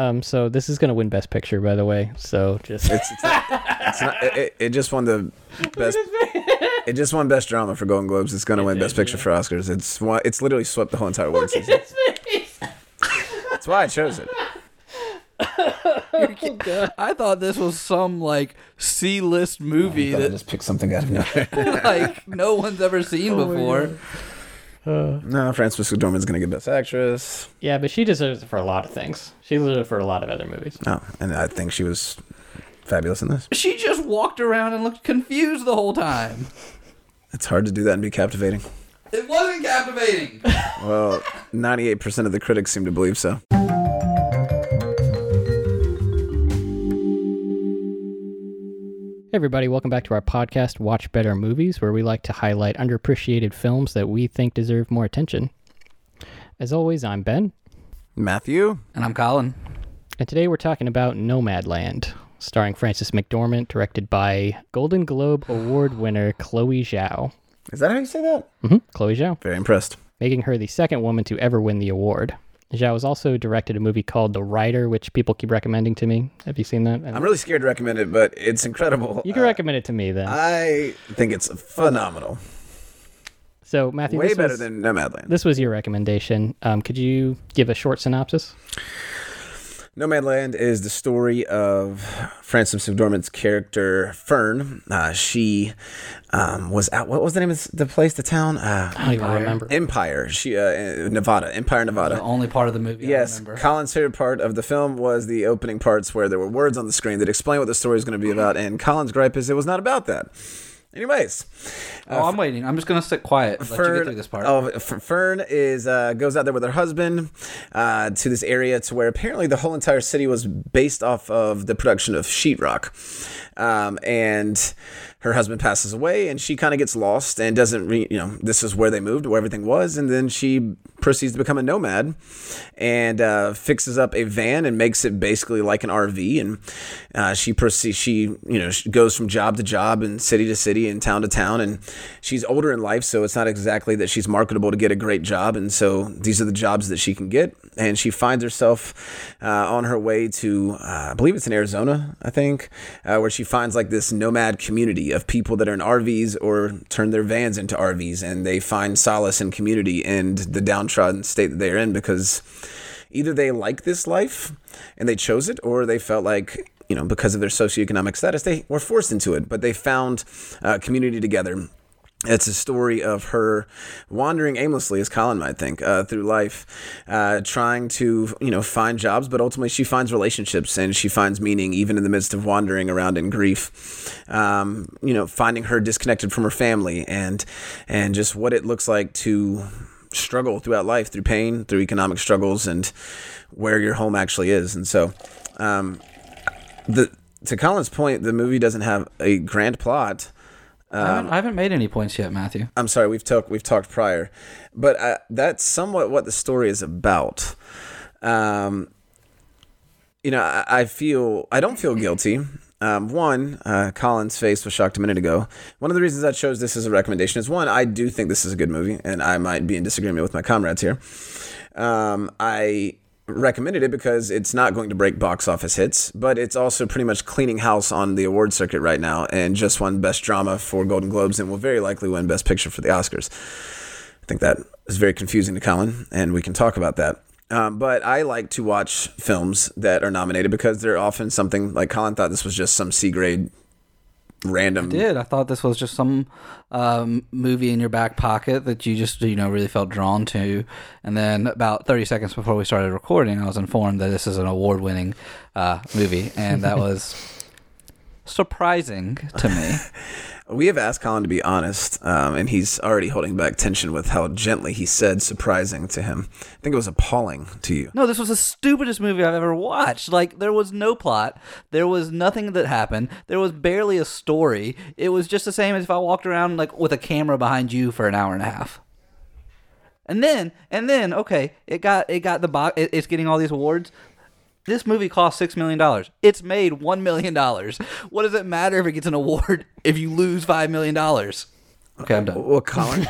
Um, so this is gonna win Best Picture, by the way. So just It's, it's not, it's not it, it- it just won the best. It just won best drama for Golden Globes. It's gonna win best picture for Oscars. It's won, it's literally swept the whole entire award season. That's why I chose it. I thought this was some like C-list movie I that just picked something out of nowhere. like no one's ever seen before. Uh, no, Frances McDormand's gonna get best actress. yeah, but she deserves it for a lot of things. She deserves it for a lot of other movies. No, and I think she was fabulous in this. She just walked around and looked confused the whole time. It's hard to do that and be captivating. It wasn't captivating. Well, 98% of the critics seem to believe so. Hey everybody, welcome back to our podcast, Watch Better Movies, where we like to highlight underappreciated films that we think deserve more attention. As always, I'm Ben, Matthew? and I'm Colin. and today we're talking about Nomadland, starring Frances McDormand, directed by Golden Globe Award winner Chloe Zhao. Is that how you say that? hmm Chloe Zhao, Very impressed. making her the second woman to ever win the award. Zhao has also directed a movie called The Rider, which people keep recommending to me. Have you seen that? I'm really scared to recommend it, but it's incredible. you can Uh, recommend it to me then. I think it's phenomenal. so, Matthew, Way this better was, than Nomadland. this was your recommendation. Um, could you give a short synopsis? Nomadland is the story of Frances McDormand's character Fern. Uh, she um, was out. What was the name of the place, the town? Uh, I don't even remember. Empire. She uh, Nevada, Empire, Nevada. The only part of the movie Yes, I remember. Colin's favorite part of the film was the opening parts where there were words on the screen that explain what the story is going to be about, and Colin's gripe is it was not about that. Anyways, oh, I'm waiting. I'm just gonna sit quiet. Let you get through this part. Oh, Fern is uh, goes out there with her husband uh, to this area to where apparently the whole entire city was based off of the production of sheetrock, um, and her husband passes away, and she kind of gets lost and doesn't, re- you know, this is where they moved, where everything was, and then she proceeds to become a nomad and uh, fixes up a van and makes it basically like an RV, and uh, she proceeds, she you know she goes from job to job and city to city and town to town, and she's older in life, so it's not exactly that she's marketable to get a great job, and so these are the jobs that she can get, and she finds herself uh, on her way to, uh, I believe it's in Arizona, I think, uh, where she finds like this nomad community of people that are in RVs or turn their vans into RVs, and they find solace and community and the downtrodden state that they're in because either they like this life and they chose it, or they felt like you know because of their socioeconomic status they were forced into it, but they found uh, community together. It's a story of her wandering aimlessly, as Colin might think, uh, through life, uh, trying to you know find jobs, but ultimately she finds relationships and she finds meaning even in the midst of wandering around in grief. Um, you know, finding her disconnected from her family and and just what it looks like to struggle throughout life through pain, through economic struggles, and where your home actually is. And so, um, the to Colin's point, the movie doesn't have a grand plot. I, haven't, I haven't made any points yet, Matthew. I'm sorry, we've talked we've talked prior, but uh, that's somewhat what the story is about. Um, you know, I, I feel I don't feel guilty. Um, one, uh, Colin's face was shocked a minute ago. One of the reasons I chose this as a recommendation is one, I do think this is a good movie, and I might be in disagreement with my comrades here. Um, I recommended it because it's not going to break box office hits, but it's also pretty much cleaning house on the award circuit right now, and just won Best Drama for Golden Globes, and will very likely win Best Picture for the Oscars. I think that is very confusing to Colin, and we can talk about that. Um, but I like to watch films that are nominated because they're often something like Colin thought this was just some C grade random. I did I thought this was just some um, movie in your back pocket that you just you know really felt drawn to, and then about thirty seconds before we started recording, I was informed that this is an award-winning uh, movie, and that was surprising to me. We have asked Colin to be honest, um, and he's already holding back tension with how gently he said surprising to him. I think it was appalling to you. No, this was the stupidest movie I've ever watched. Like there was no plot, there was nothing that happened, there was barely a story. It was just the same as if I walked around like with a camera behind you for an hour and a half. And then, and then, okay, it got it got the box. It, it's getting all these awards. This movie cost six million dollars. It's made one million dollars. What does it matter if it gets an award if you lose five million dollars? Okay, I'm done. Well, Colin.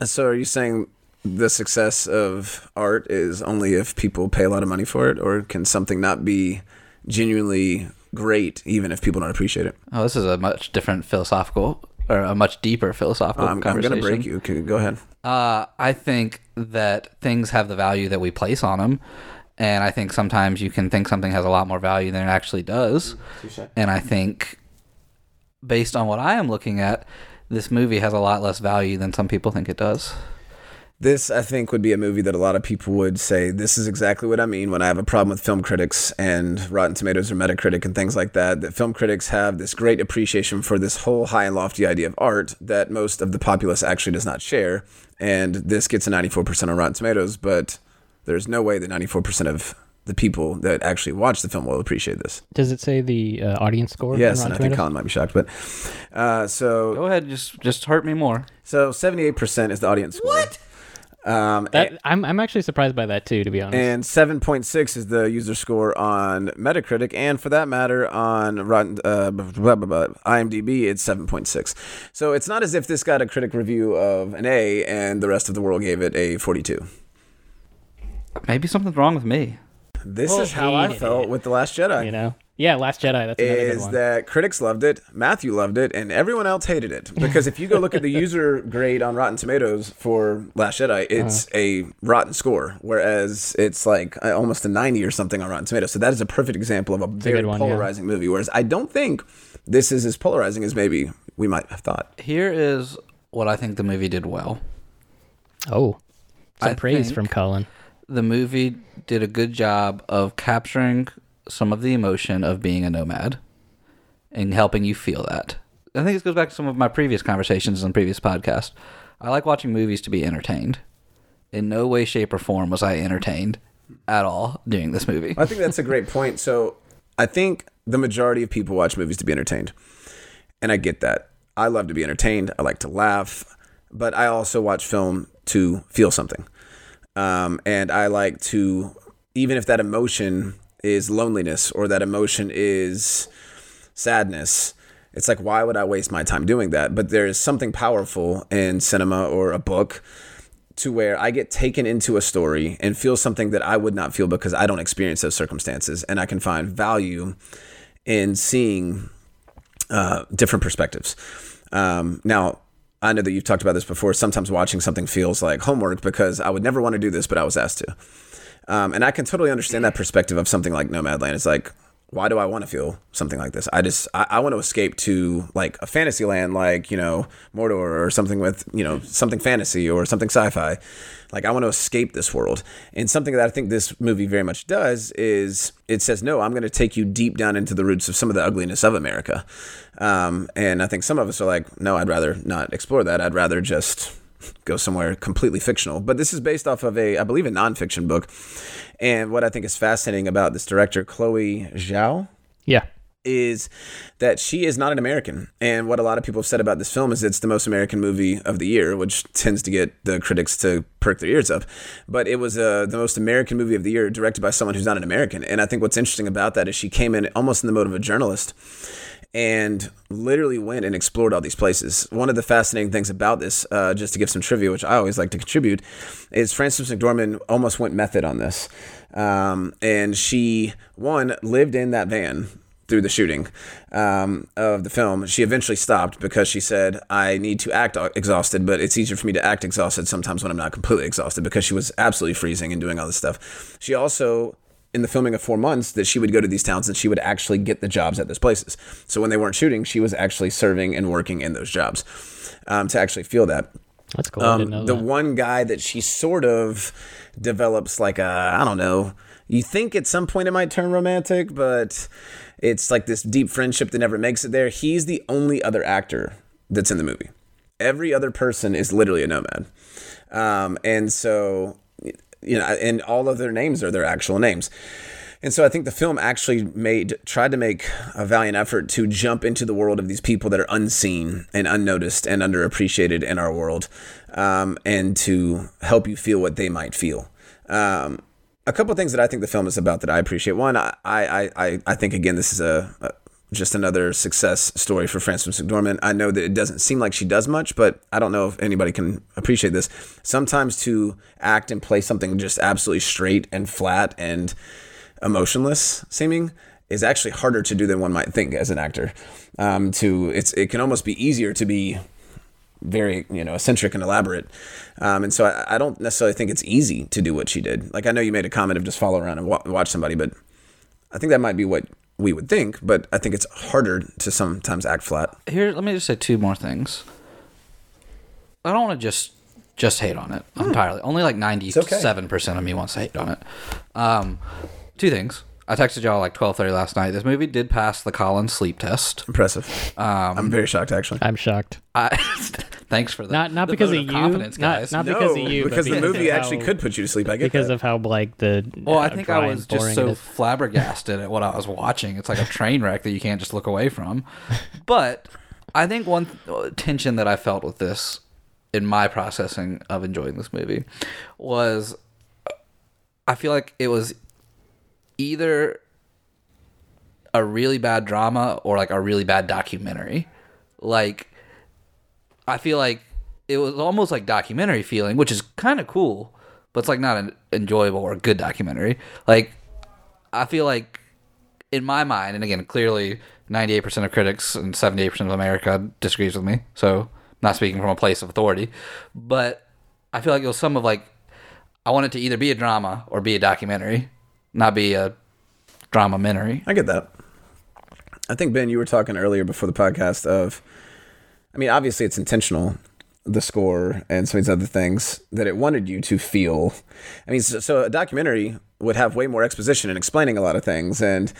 so are you saying the success of art is only if people pay a lot of money for it, or can something not be genuinely great even if people don't appreciate it? Oh, this is a much different philosophical or a much deeper philosophical I'm, I'm going to break you. Okay, go ahead. Uh, I think that things have the value that we place on them. And I think sometimes you can think something has a lot more value than it actually does. Mm, and I think, based on what I am looking at, this movie has a lot less value than some people think it does. This, I think, would be a movie that a lot of people would say, This is exactly what I mean when I have a problem with film critics and Rotten Tomatoes or Metacritic and things like that. That film critics have this great appreciation for this whole high and lofty idea of art that most of the populace actually does not share. And this gets a 94% on Rotten Tomatoes, but there's no way that 94% of the people that actually watch the film will appreciate this. Does it say the uh, audience score? Yes, and I think Colin might be shocked, but uh, so Go ahead, just just hurt me more. so 78% is the audience score. What? Um, That, I'm I'm actually surprised by that too, to be honest. and 7.6 is the user score on Metacritic, and for that matter, on Rotten, uh, blah, blah, blah, IMDb, it's 7.6. So it's not as if this got a critic review of an A and the rest of the world gave it a 42. Maybe something's wrong with me. This Well, is how I felt it. with The Last Jedi. you know, yeah, Last Jedi. That's another good is one. that critics loved it, Matthew loved it, and everyone else hated it. Because if you go look at the user grade on Rotten Tomatoes for Last Jedi, it's Uh-huh. a rotten score, whereas it's like almost a 90 or something on Rotten Tomatoes. So that is a perfect example of a very good one, yeah. polarizing movie. Whereas I don't think this is as polarizing as maybe we might have thought. Here is what I think the movie did well. oh, some I praise think- from Colin. The movie did a good job of capturing some of the emotion of being a nomad and helping you feel that. I think this goes back to some of my previous conversations on previous podcasts. I like watching movies to be entertained. In no way, shape, or form was I entertained at all during this movie. I think that's a great point. So I think the majority of people watch movies to be entertained. And I get that. I love to be entertained. I like to laugh. But I also watch film to feel something. Um, and I like to, even if that emotion is loneliness or that emotion is sadness, it's like, why would I waste my time doing that? But there is something powerful in cinema or a book to where I get taken into a story and feel something that I would not feel because I don't experience those circumstances. And I can find value in seeing uh, different perspectives. Um, now, I know that you've talked about this before. Sometimes watching something feels like homework because I would never want to do this, but I was asked to. Um, and I can totally understand that perspective of something like Nomadland. It's like, why do I want to feel something like this? I just, I, I want to escape to like a fantasy land, like, you know, Mordor or something with, you know, something fantasy or something sci fi. Like, I want to escape this world. And something that I think this movie very much does is it says, no, I'm going to take you deep down into the roots of some of the ugliness of America. Um, and I think some of us are like, no, I'd rather not explore that. I'd rather just go somewhere completely fictional. But this is based off of a, I believe, a nonfiction book. And what I think is fascinating about this director, Chloe Zhao, Yeah, is that she is not an American. And what a lot of people have said about this film is it's the most American movie of the year, which tends to get the critics to perk their ears up. But it was uh, the most American movie of the year, directed by someone who's not an American. And I think what's interesting about that is she came in almost in the mode of a journalist and literally went and explored all these places. One of the fascinating things about this, uh, just to give some trivia, which I always like to contribute, is Frances McDormand almost went method on this. Um, and she, one, lived in that van through the shooting um, of the film. She eventually stopped because she said, I need to act exhausted, but it's easier for me to act exhausted sometimes when I'm not completely exhausted because she was absolutely freezing and doing all this stuff. She also in the filming of four months that she would go to these towns and she would actually get the jobs at those places. So when they weren't shooting, she was actually serving and working in those jobs um, to actually feel that. that's cool. I didn't know Um, the that. one guy that she sort of develops like a, I don't know, you think at some point it might turn romantic, but it's like this deep friendship that never makes it there. He's the only other actor that's in the movie. Every other person is literally a nomad. Um, and so you know, and all of their names are their actual names. And so I think the film actually made tried to make a valiant effort to jump into the world of these people that are unseen and unnoticed and underappreciated in our world, um, and to help you feel what they might feel. Um, a couple things that I think the film is about that I appreciate. One, I I, I, I think again this is a just another success story for Frances McDormand. I know that it doesn't seem like she does much, but I don't know if anybody can appreciate this. Sometimes to act and play something just absolutely straight and flat and emotionless seeming is actually harder to do than one might think as an actor. Um, to it's it can almost be easier to be very you know eccentric and elaborate um, and so I, I, don't necessarily think it's easy to do what she did like i know you made a comment of just follow around and wa- watch somebody but i think that might be what we would think but i think it's harder to sometimes act flat Here, let me just say two more things. I don't want to just just hate on it entirely. Only like ninety seven percent of me wants to hate on it. Um, two things. I texted y'all like twelve thirty last night. This movie did pass the Colin's sleep test. impressive i'm very shocked actually I'm shocked. I thanks for that. Not not the because vote of you, confidence, not, guys. not no, because of you, but because the because movie actually how- could put you to sleep i get because that. of how like the Well, I uh, think I was just so flabbergasted at what I was watching. It's like a train wreck that you can't just look away from. But I think one th- tension that I felt with this in my processing of enjoying this movie was I feel like it was either a really bad drama or like a really bad documentary. Like I feel like it was almost like documentary feeling, which is kind of cool, but it's like not an enjoyable or good documentary. Like I feel like in my mind, and again, clearly 98% of critics and 78% of America disagrees with me. So, not speaking from a place of authority, but I feel like it was some of like I want it to either be a drama or be a documentary, not be a drama-mentary. I get that. I think Ben, you were talking earlier before the podcast of, I mean, obviously it's intentional, the score and some of these other things that it wanted you to feel. I mean, so, so a documentary would have way more exposition and explaining a lot of things, and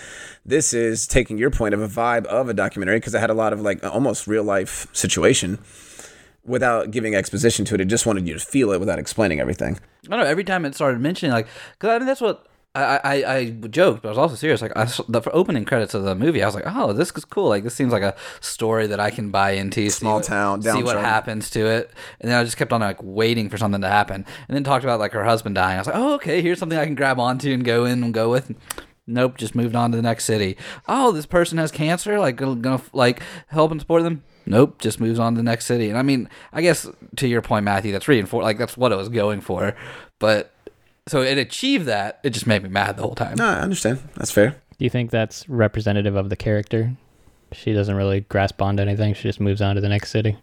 this is taking your point of a vibe of a documentary because it had a lot of like almost real life situation without giving exposition to it. It just wanted you to feel it without explaining everything. I don't know. Every time it started mentioning like, because I mean that's what I, I I joked, but I was also serious. Like I, the opening credits of the movie, I was like, oh, this is cool. Like this seems like a story that I can buy into. see Small what- town, see what happens to it, and then I just kept on like waiting for something to happen, and then talked about like her husband dying. I was like, oh, okay, here's something I can grab onto and go in and go with. Nope, just moved on to the next city. Oh, this person has cancer. Like gonna, gonna like help and support them. Nope, just moves on to the next city. And I mean, I guess to your point, Matthew, that's reinforced. Like that's what it was going for. But so it achieved that. It just made me mad the whole time. No, I understand. That's fair. Do you think that's representative of the character? She doesn't really grasp onto anything. She just moves on to the next city.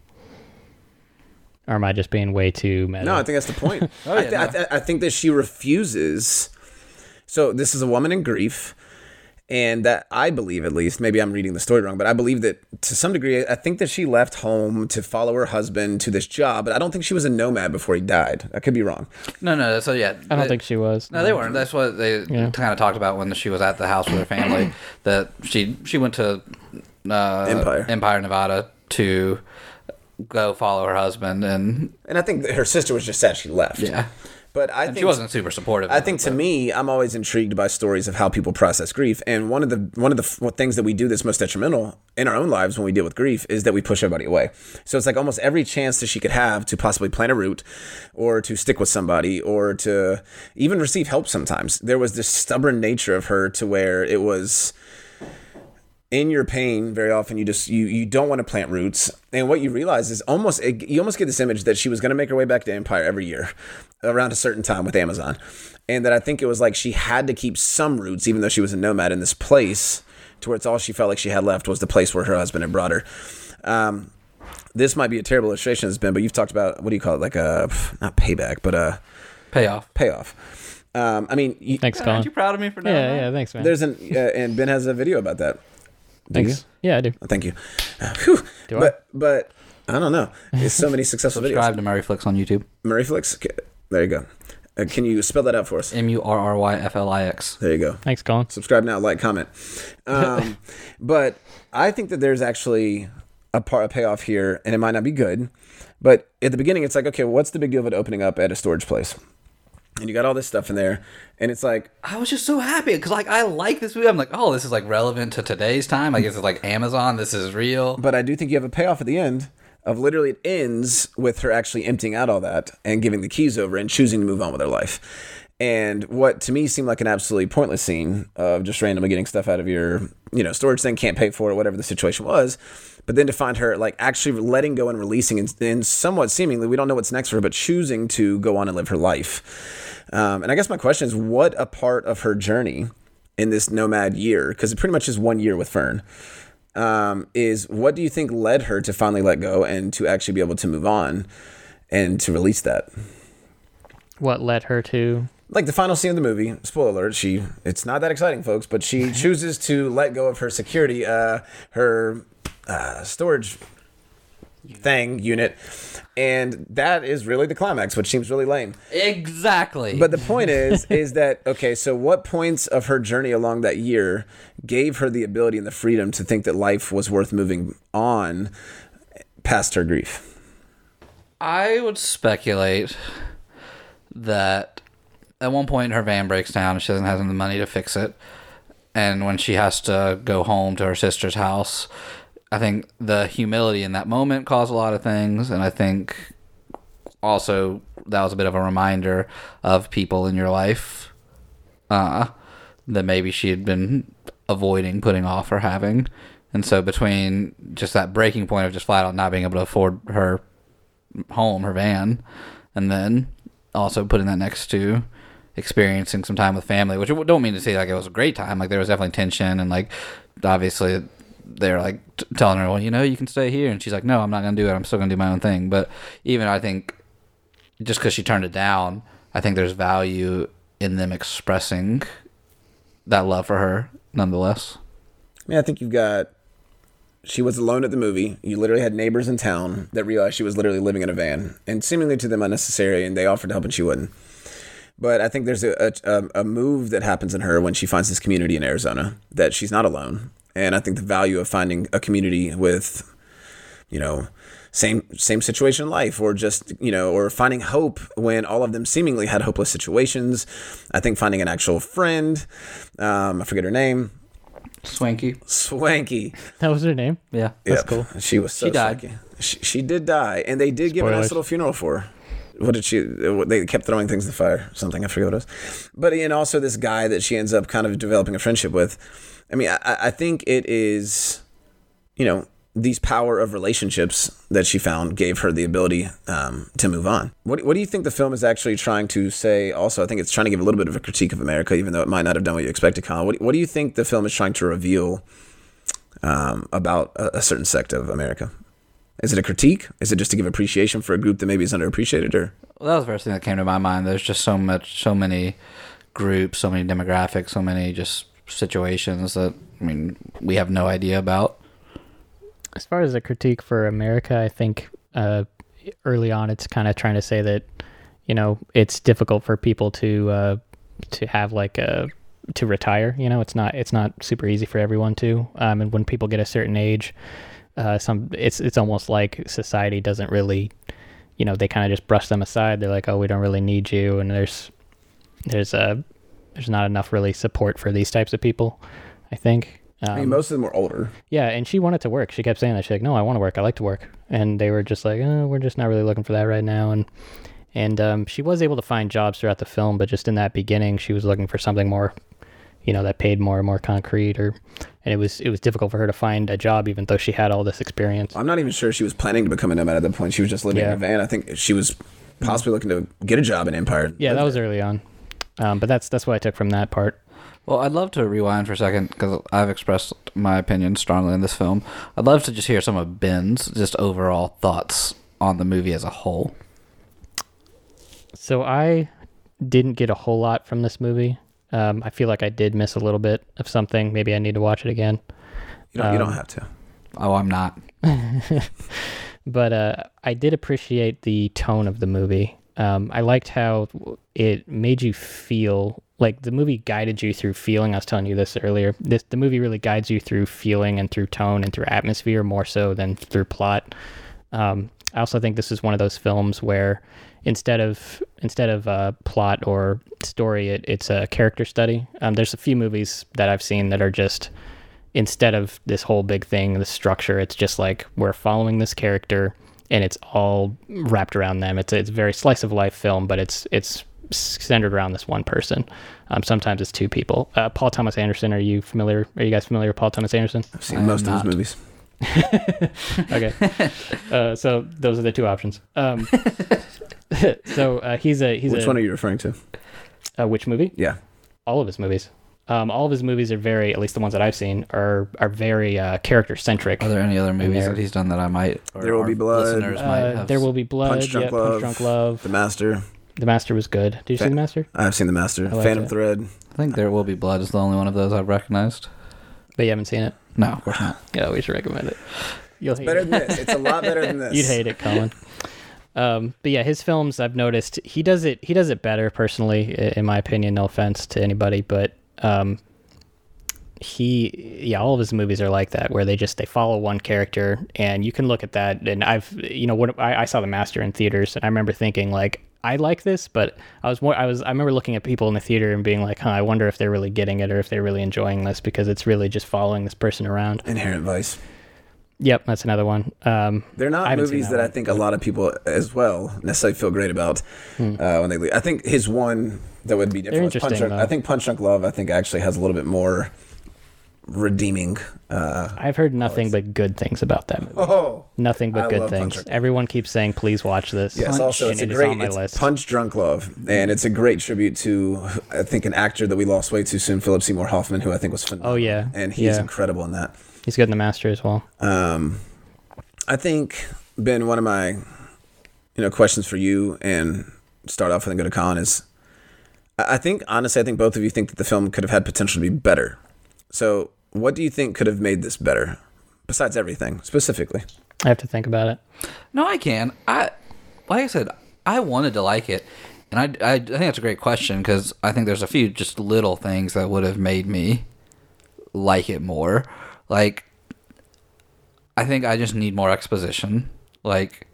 Or am I just being way too mad? No, I think that's the point. Oh, I, yeah, thi- I, no. thi- I think that she refuses. So this is a woman in grief, and that I believe, at least, maybe I'm reading the story wrong, but I believe that to some degree, I think that she left home to follow her husband to this job, but I don't think she was a nomad before he died. I could be wrong. No, no. So yeah, I don't they- think she was. No, they weren't. That's what they Yeah. kind of talked about when she was at the house with her family. that she she went to uh, Empire. Empire, Nevada to go follow her husband, and And I think that her sister was just sad she left. yeah, But I think she wasn't super supportive. I think it, to but- me, I'm always intrigued by stories of how people process grief, and one of the one of the things that we do that's most detrimental in our own lives when we deal with grief is that we push everybody away. So it's like almost every chance that she could have to possibly plant a root, or to stick with somebody, or to even receive help. Sometimes there was this stubborn nature of her to where it was in your pain very often you just you you don't want to plant roots. And what you realize is almost it, you almost get this image that she was going to make her way back to empire every year around a certain time with amazon. And that i think it was like she had to keep some roots even though she was a nomad in this place to where it's all she felt like she had left was the place where her husband had brought her. Um, this might be a terrible illustration has been but you've talked about what do you call it? Like a not payback but a payoff. payoff. Um, i mean you, Thanks, Colin. Aren't you proud of me for knowing Yeah, yeah, thanks, man. there's an uh, and ben has a video about that Do you? thanks. Yeah, I do. Thank you. Whew. Do I? but but I don't know. There's so many successful videos. Subscribe to Murry Flix on YouTube. Murry Flix. Okay, There you go. Uh, can you spell that out for us? M U R R Y F L I X. There you go. Thanks, Colin. Subscribe now, like, comment. Um, but I think that there's actually a part a payoff here, and it might not be good. But at the beginning, it's like, okay, what's the big deal of it opening up at a storage place? And you got all this stuff in there, and it's like, I was just so happy because like I like this movie. I'm like, oh, this is like relevant to today's time. Like this is like Amazon. This is real. but I do think you have a payoff at the end of literally it ends with her actually emptying out all that and giving the keys over and choosing to move on with her life. And what to me seemed like an absolutely pointless scene of just randomly getting stuff out of your, you know, storage thing, can't pay for it, whatever the situation was. But then to find her like actually letting go and releasing and, and somewhat seemingly, we don't know what's next for her, but choosing to go on and live her life. Um, and I guess my question is what a part of her journey in this nomad year, because it pretty much is one year with Fern, um, is what do you think led her to finally let go and to actually be able to move on and to release that? What led her to? Like the final scene of the movie, spoiler alert, she it's not that exciting, folks, but she chooses to let go of her security, uh, her uh, storage thing unit, and that is really the climax, which seems really lame. Exactly. But the point is, is that okay? So, what points of her journey along that year gave her the ability and the freedom to think that life was worth moving on past her grief? I would speculate that at one point her van breaks down and she doesn't have the money to fix it. And when she has to go home to her sister's house, I think the humility in that moment caused a lot of things. And I think also that was a bit of a reminder of people in your life uh, that maybe she had been avoiding putting off or having. And so between just that breaking point of just flat out not being able to afford her home, her van, and then also putting that next to experiencing some time with family, which I don't mean to say like it was a great time. Like there was definitely tension and like obviously they're like t- telling her, well, you know, you can stay here, and she's like, no, I'm not gonna do it. I'm still gonna do my own thing. But even I think just because she turned it down, I think there's value in them expressing that love for her nonetheless. I mean, I think you've got. She was alone at the movie. You literally had neighbors in town that realized she was literally living in a van, and seemingly to them unnecessary, and they offered to help and she wouldn't. But I think there's a, a, a move that happens in her when she finds this community in Arizona that she's not alone, and I think the value of finding a community with, you know, same same situation in life, or just you know, or finding hope when all of them seemingly had hopeless situations. I think finding an actual friend, um, I forget her name, Swanky. Swanky. That was her name. Yeah. That's Yep. cool. She was so She died. swanky. She, she did die, and they did give a nice little funeral for her. What did she? They kept throwing things in the fire. Something I forget what it was. But and also this guy that she ends up kind of developing a friendship with. I mean, I, I think it is, you know, these power of relationships that she found gave her the ability um, to move on. What What do you think the film is actually trying to say? Also, I think it's trying to give a little bit of a critique of America, even though it might not have done what you expected. Colin, what What do you think the film is trying to reveal um, about a, a certain sect of America? Is it a critique? Is it just to give appreciation for a group that maybe is underappreciated? Or Well, that was the first thing that came to my mind. There's just so much, so many groups, so many demographics, so many just situations that I mean we have no idea about. As far as a critique for America, I think uh, early on it's kind of trying to say that you know it's difficult for people to uh, to have like a to retire. You know, it's not it's not super easy for everyone to. Um, and when people get a certain age, uh, some it's it's almost like society doesn't really, you know, they kind of just brush them aside. They're like, oh, we don't really need you, and there's there's a there's not enough really support for these types of people. I think. Um, I mean, most of them were older. yeah, and she wanted to work. She kept saying that. She's like, "No, I want to work. I like to work." And they were just like, oh, "We're just not really looking for that right now." And and um, she was able to find jobs throughout the film, but just in that beginning, she was looking for something more, you know, that paid more, and more concrete. Or and it was it was difficult for her to find a job, even though she had all this experience. I'm not even sure she was planning to become a nomad at that point. She was just living in a van. I think she was possibly looking to get a job in Empire. Yeah, that was early on. Um, but that's that's what I took from that part. Well, I'd love to rewind for a second because I've expressed my opinion strongly in this film. I'd love to just hear some of Ben's just overall thoughts on the movie as a whole. So I didn't get a whole lot from this movie. Um, I feel like I did miss a little bit of something. Maybe I need to watch it again. You don't, you don't um, have to. Oh, I'm not. but uh, I did appreciate the tone of the movie. Um, I liked how it made you feel like the movie guided you through feeling. I was telling you this earlier. This the movie really guides you through feeling and through tone and through atmosphere more so than through plot. Um, I also think this is one of those films where instead of instead of uh, plot or story, it, it's a character study. Um, there's a few movies that I've seen that are just instead of this whole big thing, the structure, it's just like we're following this character and it's all wrapped around them. It's a, it's a very slice of life film, but it's it's centered around this one person. Um, sometimes it's two people. Uh, Paul Thomas Anderson. Are you familiar? Are you guys familiar with Paul Thomas Anderson? I've seen most of his movies. okay. Uh, so those are the two options. Um, so uh, he's a he's Which a one are you referring to? uh, which movie? Yeah. All of his movies. Um, all of his movies are very, at least the ones that I've seen, are are very uh, character centric. Are there any other movies that he's done that I might? Or There Will Be Blood. Listeners might Uh, have there will be blood. Punch Drunk yeah, Love. Punch Drunk Love. The Master. The Master was good. Did you see The Master? I've seen The Master. liked Phantom it. Thread. I think There Will Be Blood is the only one of those I've recognized. But you haven't seen it. No, of course not. Yeah, we should recommend it. You'll hate Better it. than this. It's a lot better than this. You'd hate it, Colin. Um, but yeah, his films I've noticed he does it he does it better personally, in my opinion. No offense to anybody, but um, he yeah, all of his movies are like that, where they just they follow one character, and you can look at that. And I've you know what I, I saw the Master in theaters, and I remember thinking like. I like this, but I was more. I was. I remember looking at people in the theater and being like, "Huh, I wonder if they're really getting it or if they're really enjoying this because it's really just following this person around." Inherent Vice. Yep, that's another one. Um, They're not movies that that, I think a lot of people as well necessarily feel great about uh, when they leave. I think his one that would be different. was Punch Drunk. I think Punch Drunk Love. I think actually has a little bit more redeeming. Uh, I've heard nothing but good things about that movie. oh, Nothing but I good love Punch things. Everyone keeps saying, "Please watch this." yes. Also, it's a it great on my it's list. Punch Drunk Love, and it's a great tribute to I think an actor that we lost way too soon, Philip Seymour Hoffman, who I think was phenomenal. Oh, yeah. and he's Yeah. incredible in that. He's good in The Master as well. Um, I think Ben, one of my you know questions for you, and start off with and go to Colin is, I I think honestly, I think both of you think that the film could have had potential to be better. So, what do you think could have made this better, besides everything specifically? I have to think about it. No, I can. I like I said, I wanted to like it, and I I, I think that's a great question because I think there's a few just little things that would have made me like it more. Like, I think I just need more exposition. Like,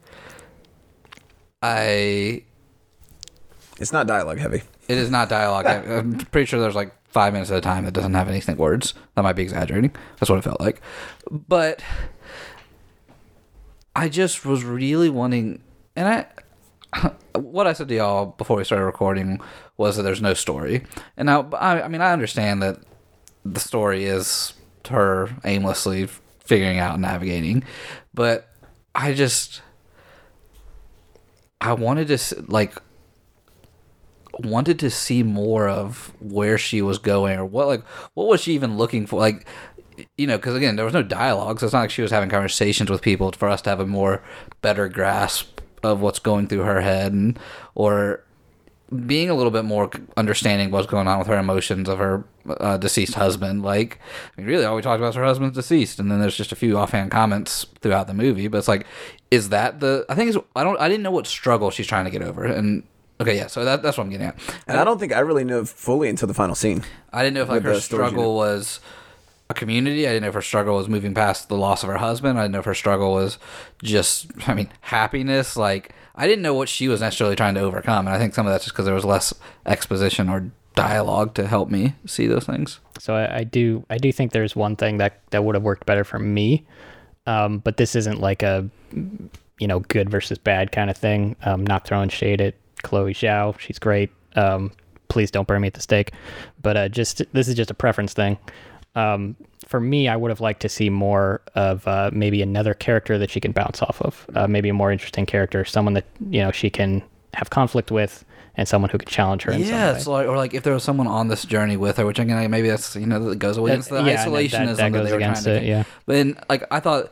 I It's not dialogue heavy. it is not dialogue. I, I'm pretty sure there's like five minutes at a time that doesn't have any distinct words. That might be exaggerating. That's what it felt like. But I just was really wanting, and I, what I said to y'all before we started recording was that there's no story. And now, I, I mean, I understand that the story is her aimlessly figuring out and navigating, but I just, I wanted to like wanted to see more of where she was going or what like what was she even looking for? Like you know because again there was no dialogue so it's not like she was having conversations with people for us to have a more better grasp of what's going through her head and or being a little bit more understanding what's going on with her emotions of her uh, deceased husband like i mean really all we talked about is her husband's deceased and then there's just a few offhand comments throughout the movie but it's like is that the i think it's i don't i didn't know what struggle she's trying to get over and okay yeah so that, that's what i'm getting at And I don't think I really knew fully until the final scene. I didn't know if like her struggle was a community. I didn't know if her struggle was moving past the loss of her husband. I didn't know if her struggle was just, I mean, happiness. Like I didn't know what she was necessarily trying to overcome, and I think some of that's just because there was less exposition or dialogue to help me see those things. So I, I do I do think there's one thing that that would have worked better for me, um, but this isn't like a you know good versus bad kind of thing. Um, not throwing shade at Chloe Zhao, she's great. Um, please don't burn me at the stake, but uh, just this is just a preference thing. Um, for me, I would have liked to see more of uh, maybe another character that she can bounce off of, uh, maybe a more interesting character, someone that you know she can have conflict with, and someone who could challenge her. in some Yeah, it's like or like if there was someone on this journey with her, which again maybe that's you know that goes against the That- yeah, no, that- isolationism that goes they were against trying to it, yeah. But then, like I thought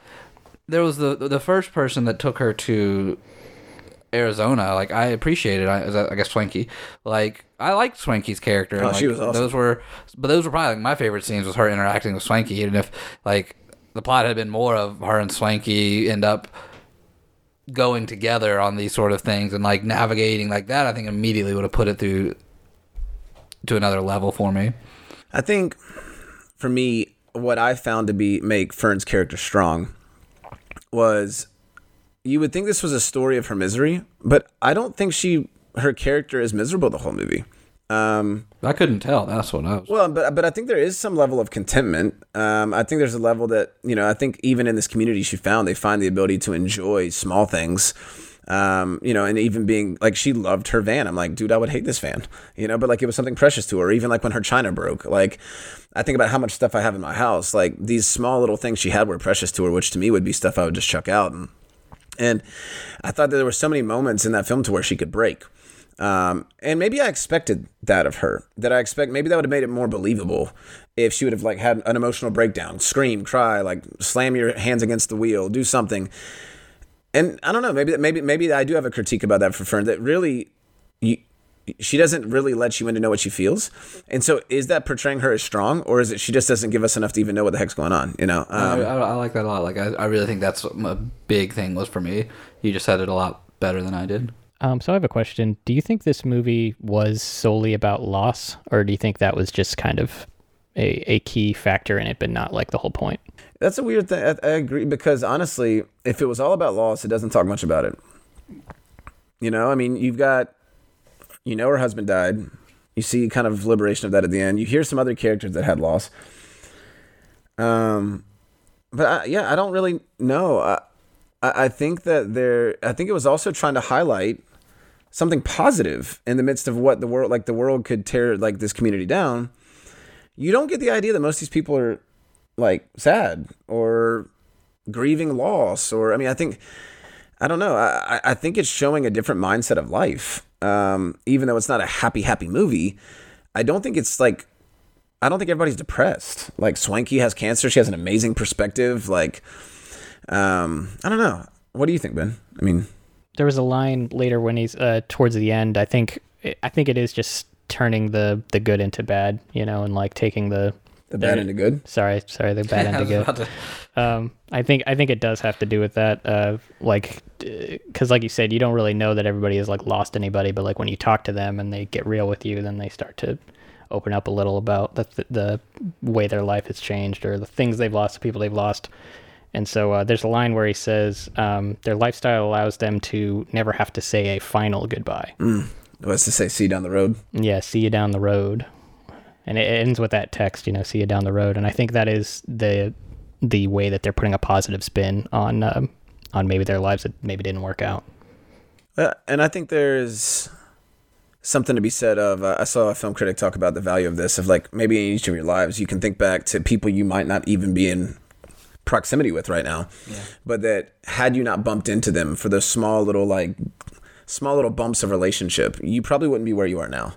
there was the the first person that took her to Arizona. Like I appreciated, I, I guess Swanky. Like I liked Swanky's character. Oh, and, Oh, she was awesome. Those were, but those were probably like my favorite scenes was her interacting with Swanky. And if like the plot had been more of her and Swanky end up going together on these sort of things and like navigating like that, I think immediately would have put it through to another level for me. I think for me, what I found to be make Fern's character strong was you would think this was a story of her misery, but I don't think she her character is miserable the whole movie. Um, I couldn't tell. That's what I was. well, but but I think there is some level of contentment. Um, I think there's a level that you know. I think even in this community she found, they find the ability to enjoy small things. Um, you know, and even being like she loved her van. I'm like, dude, I would hate this van, you know, but like it was something precious to her. Even like when her china broke, like I think about how much stuff I have in my house. Like these small little things she had were precious to her, which to me would be stuff I would just chuck out. And and I thought that there were so many moments in that film to where she could break. Um, and maybe I expected that of her. That I expect maybe that would have made it more believable if she would have like had an emotional breakdown, scream, cry, like slam your hands against the wheel, do something. And I don't know, maybe maybe maybe I do have a critique about that for Fern that really you, she doesn't really let you in to know what she feels. And so is that portraying her as strong or is it she just doesn't give us enough to even know what the heck's going on, you know? I, Um, I, I like that a lot. Like I, I really think that's a big thing was for me. You just said it a lot better than I did. Um, so I have a question. Do you think this movie was solely about loss, or do you think that was just kind of a, a key factor in it, but not like the whole point? That's a weird thing. I, I agree because honestly, if it was all about loss, it doesn't talk much about it. You know, I mean, you've got, you know, her husband died. You see kind of liberation of that at the end. You hear some other characters that had loss. Um, but I, yeah, I don't really know. I, I think that there. I think it was also trying to highlight something positive in the midst of what the world, like the world, could tear like this community down. You don't get the idea that most of these people are like sad or grieving loss or i mean i think i don't know. I, I think it's showing a different mindset of life. Um, even though it's not a happy happy movie i don't think it's like i don't think everybody's depressed. Like swanky has cancer. She has an amazing perspective. Like um, i don't know. What do you think ben? I mean There was a line later when he's uh, towards the end. I think I think it is just turning the the good into bad, you know, and like taking the the bad and the good sorry sorry the bad into was good. to- Um, I think I think it does have to do with that. Uh, like, because like you said, you don't really know that everybody has like lost anybody, but like when you talk to them and they get real with you, then they start to open up a little about the the way their life has changed or the things they've lost, the people they've lost. And so uh, there's a line where he says um, their lifestyle allows them to never have to say a final goodbye. what's to say see you down the road Yeah, see you down the road. And it ends with that text, you know, see you down the road. And I think that is the the way that they're putting a positive spin on um, on maybe their lives that maybe didn't work out. Uh, and I think there's something to be said of. Uh, I saw a film critic talk about the value of this. Of like maybe in each of your lives, you can think back to people you might not even be in proximity with right now, yeah. but that had you not bumped into them for those small little like small little bumps of relationship, you probably wouldn't be where you are now.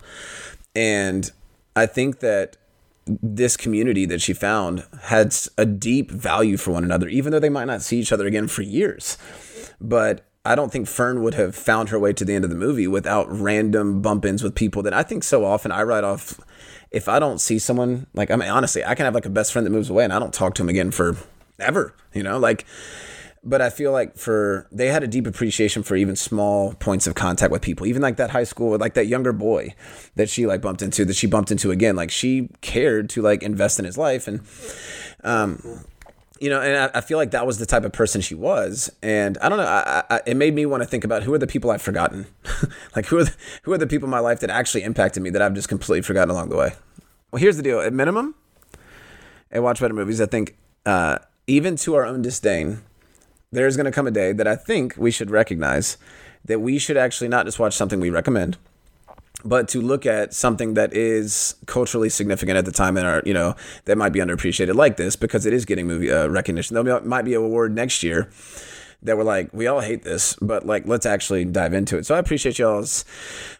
And I think that this community that she found had a deep value for one another, even though they might not see each other again for years. But I don't think Fern would have found her way to the end of the movie without random bump ins with people that I think so often I write off. If I don't see someone, like, I mean, honestly, I can have like a best friend that moves away and I don't talk to him again for ever, you know? Like, but I feel like for they had a deep appreciation for even small points of contact with people, even like that high school, like that younger boy that she like bumped into, that she bumped into again. Like she cared to like invest in his life, and um, you know, and I, I feel like that was the type of person she was. And I don't know, I, I, it made me want to think about who are the people I've forgotten, like who are the, who are the people in my life that actually impacted me that I've just completely forgotten along the way. Well, here's the deal: at minimum, and watch better movies. I think uh, even to our own disdain there's going to come a day that I think we should recognize that we should actually not just watch something we recommend, but to look at something that is culturally significant at the time and are you know that might be underappreciated like this because it is getting movie uh, recognition. There might be a award next year that we're like we all hate this, but like let's actually dive into it. So I appreciate y'all's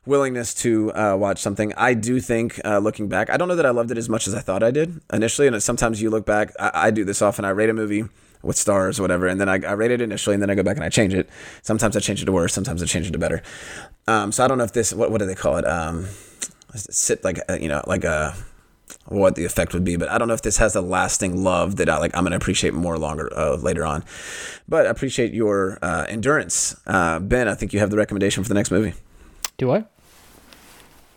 willingness to uh, watch something. I do think uh, looking back, I don't know that I loved it as much as I thought I did initially, and sometimes you look back. I, I do this often. I rate a movie with stars or whatever and then I, I rate it initially and then i go back and i change it sometimes i change it to worse sometimes i change it to better um, so i don't know if this what, what do they call it um, sit like uh, you know like a what the effect would be but i don't know if this has a lasting love that i like i'm gonna appreciate more longer uh, later on but i appreciate your uh, endurance uh, ben i think you have the recommendation for the next movie Do I?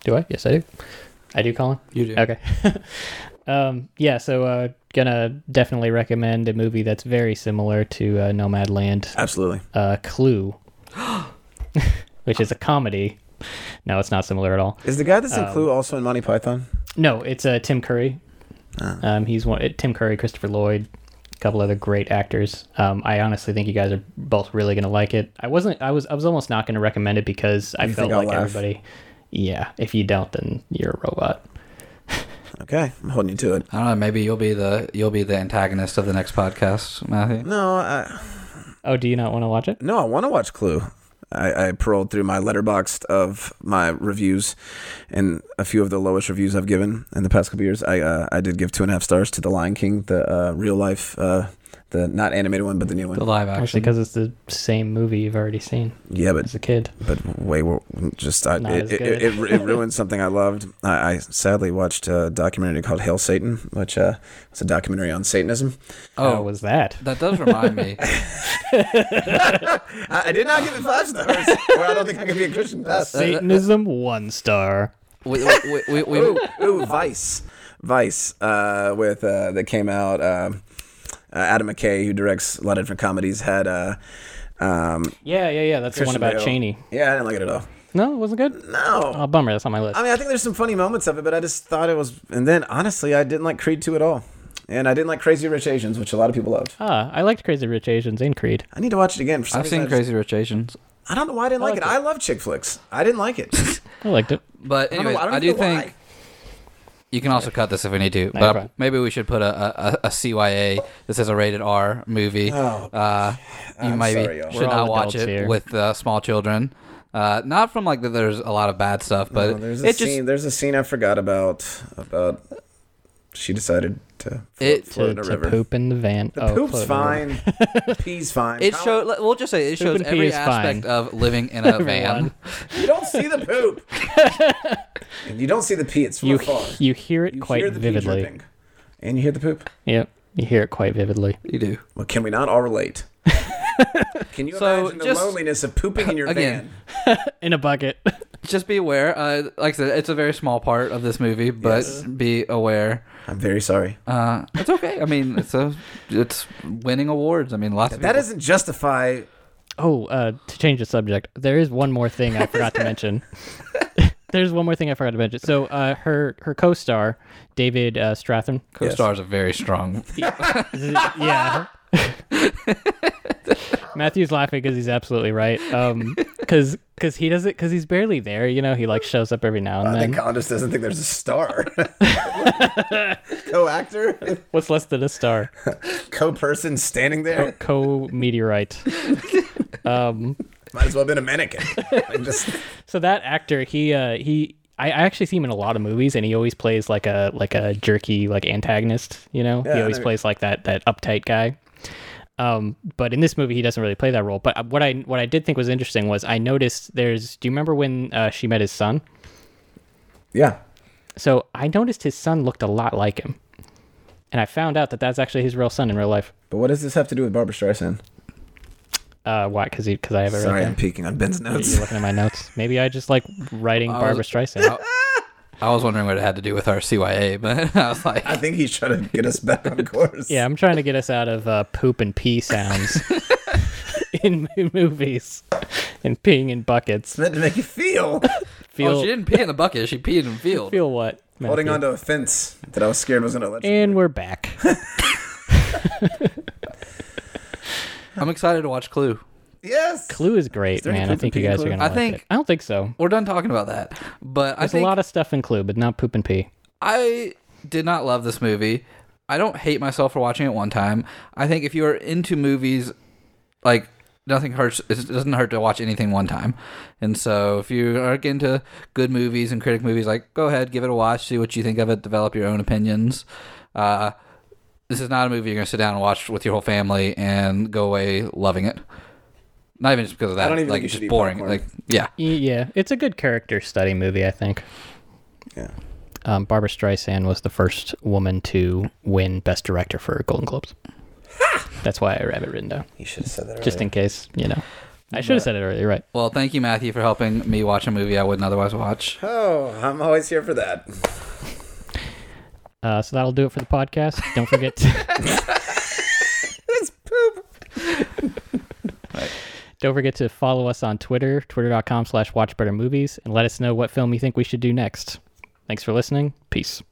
Do I? Yes, I do. I do, Colin. You do. Okay. um, yeah, so uh, gonna definitely recommend a movie that's very similar to uh, Nomadland, absolutely uh, Clue, which is a comedy. No, it's not similar at all. is the guy that's in Um, clue also in monty python No, it's uh, Tim Curry. Ah. Um, he's one. Tim Curry, Christopher Lloyd, a couple other great actors. Um, I honestly think you guys are both really gonna like it. I wasn't. I was. I was almost not gonna recommend it because I You felt like laugh? everybody. Yeah. If you don't, then you're a robot. Okay, I'm holding you to it. I don't know. Maybe you'll be the you'll be the antagonist of the next podcast, Matthew. No, I, Oh, do you not want to watch it? no, I want to watch Clue. I, I paroled through my Letterboxd of my reviews, and a few of the lowest reviews I've given in the past couple years. I uh, I did give two and a half stars to The Lion King, the uh, real life, uh, the not animated one, but the new one. The live action. Actually, because it's the same movie you've already seen yeah, but as a kid. but way wo- just I, it, as it, good. it, it, it ruined something I loved. I, I sadly watched a documentary called Hail Satan, which uh, was a documentary on Satanism. How oh, was that? that does remind me. I, I did not give it five stars, or I don't think I could be a Christian pastor. Satanism one star. we, we, we, we, ooh, ooh, Vice, Vice, uh, with uh, that came out. Uh, uh, Adam McKay, who directs a lot of different comedies, had. Uh, um, Yeah, yeah, yeah. That's the one about Bale. Cheney. Yeah, I didn't like it at all. No, it wasn't good. No. Oh, bummer. That's on my list. I mean, I think there's some funny moments of it, but I just thought it was. And then, honestly, I didn't like Creed 2 at all. And I didn't like Crazy Rich Asians, which a lot of people loved. Ah, I liked Crazy Rich Asians and Creed. I need to watch it again. For some I've reason, seen just- Crazy Rich Asians, I don't know why I didn't I like it. it. I love chick flicks. I didn't like it. I liked it. but I don't know- I don't I, do think why. You can also cut this if we need to. No But problem. maybe we should put a, a, a CYA. This is a rated R movie. Oh, uh, you I'm maybe sorry, should not watch it here. with uh, small children. Uh, not from like that. There's a lot of bad stuff, but No, there's a it just scene. There's a scene I forgot about. About she decided to float, It- float To, in a to river. poop in the van. The oh, poop's float in the fine. Pee's fine. it How- shows. We'll just say it Poop shows every aspect fine. of living in a van. You don't see the poop. and you don't see the pee. It's from You afar. you hear it You quite hear the pee vividly. dripping. And you hear the poop. Yep, you hear it quite vividly. You do. Well, can we not all relate? Can you So, imagine the just- loneliness of pooping in your Again. van? In a bucket. Just be aware. Uh, like I said, it's a very small part of this movie, but Yes. be aware. I'm very sorry. Uh, it's okay. I mean, it's a, it's winning awards. I mean, lots of That doesn't justify. Oh, uh, to change the subject, there is one more thing I forgot to mention. There's one more thing I forgot to mention. So, uh, her her co-star David uh, Strathairn. co-stars a very strong. Yeah. Matthew's laughing because he's absolutely right. Um, because because he does it because he's barely there. You know, he like shows up every now and then. I then. think Colin just doesn't think there's a star. Co-actor, What's less than a star? co-person standing there. Co meteorite. Um, Might as well have been a mannequin. Like, just so that actor, he uh he. I I actually see him in a lot of movies, and he always plays like a like a jerky like antagonist. You know, Yeah, he always plays like that that uptight guy. Um, but in this movie, he doesn't really play that role. But what I what I did think was interesting was I noticed there's. Do you remember when uh, she met his son? yeah. So I noticed his son looked a lot like him, and I found out that that's actually his real son in real life. But what does this have to do with Barbra Streisand? Uh, why? Because because I have it Sorry, right I'm peeking on Ben's notes. You're looking at my notes. Maybe I just like writing I Barbra was- Streisand. I was wondering what it had to do with our CYA, but I was like, I think he's trying to get us back on course. Yeah, I'm trying to get us out of uh, poop and pee sounds in mo- movies and peeing in buckets. It's meant to make you feel Feel oh, she didn't pee in the bucket. She peed in the field. feel what? holding onto a fence that I was scared was going to let you. And we're back. I'm excited to watch Clue. Yes. Clue is great, there any man. I poop think and you pee in guys are Clue? gonna I like think- it. I don't think so. We're done talking about that, but I There's think a lot of stuff in Clue, but not poop and pee. I did not love this movie. I don't hate myself for watching it one time. I think if you are into movies, like nothing hurts. It doesn't hurt to watch anything one time. And so if you are into good movies and critic movies, like go ahead, give it a watch, see what you think of it, develop your own opinions. Uh, this is not a movie you're gonna sit down and watch with your whole family and go away loving it. Not even just because of that. I don't even like think you it's should just eat boring. popcorn. Like yeah, Yeah, it's a good character study movie, I think. Yeah. Um, Barbra Streisand was the first woman to win Best Director for Golden Globes. That's why I have it written down, You should have said that just in case, you know. I should have said it earlier, you're right? Well, thank you, Matthew, for helping me watch a movie I wouldn't otherwise watch. Oh, I'm always here for that. Uh, so that'll do it for the podcast. Don't forget to poop. don't forget to follow us on Twitter, twitter.com slash watchbettermovies, and let us know what film you think we should do next. Thanks for listening. Peace.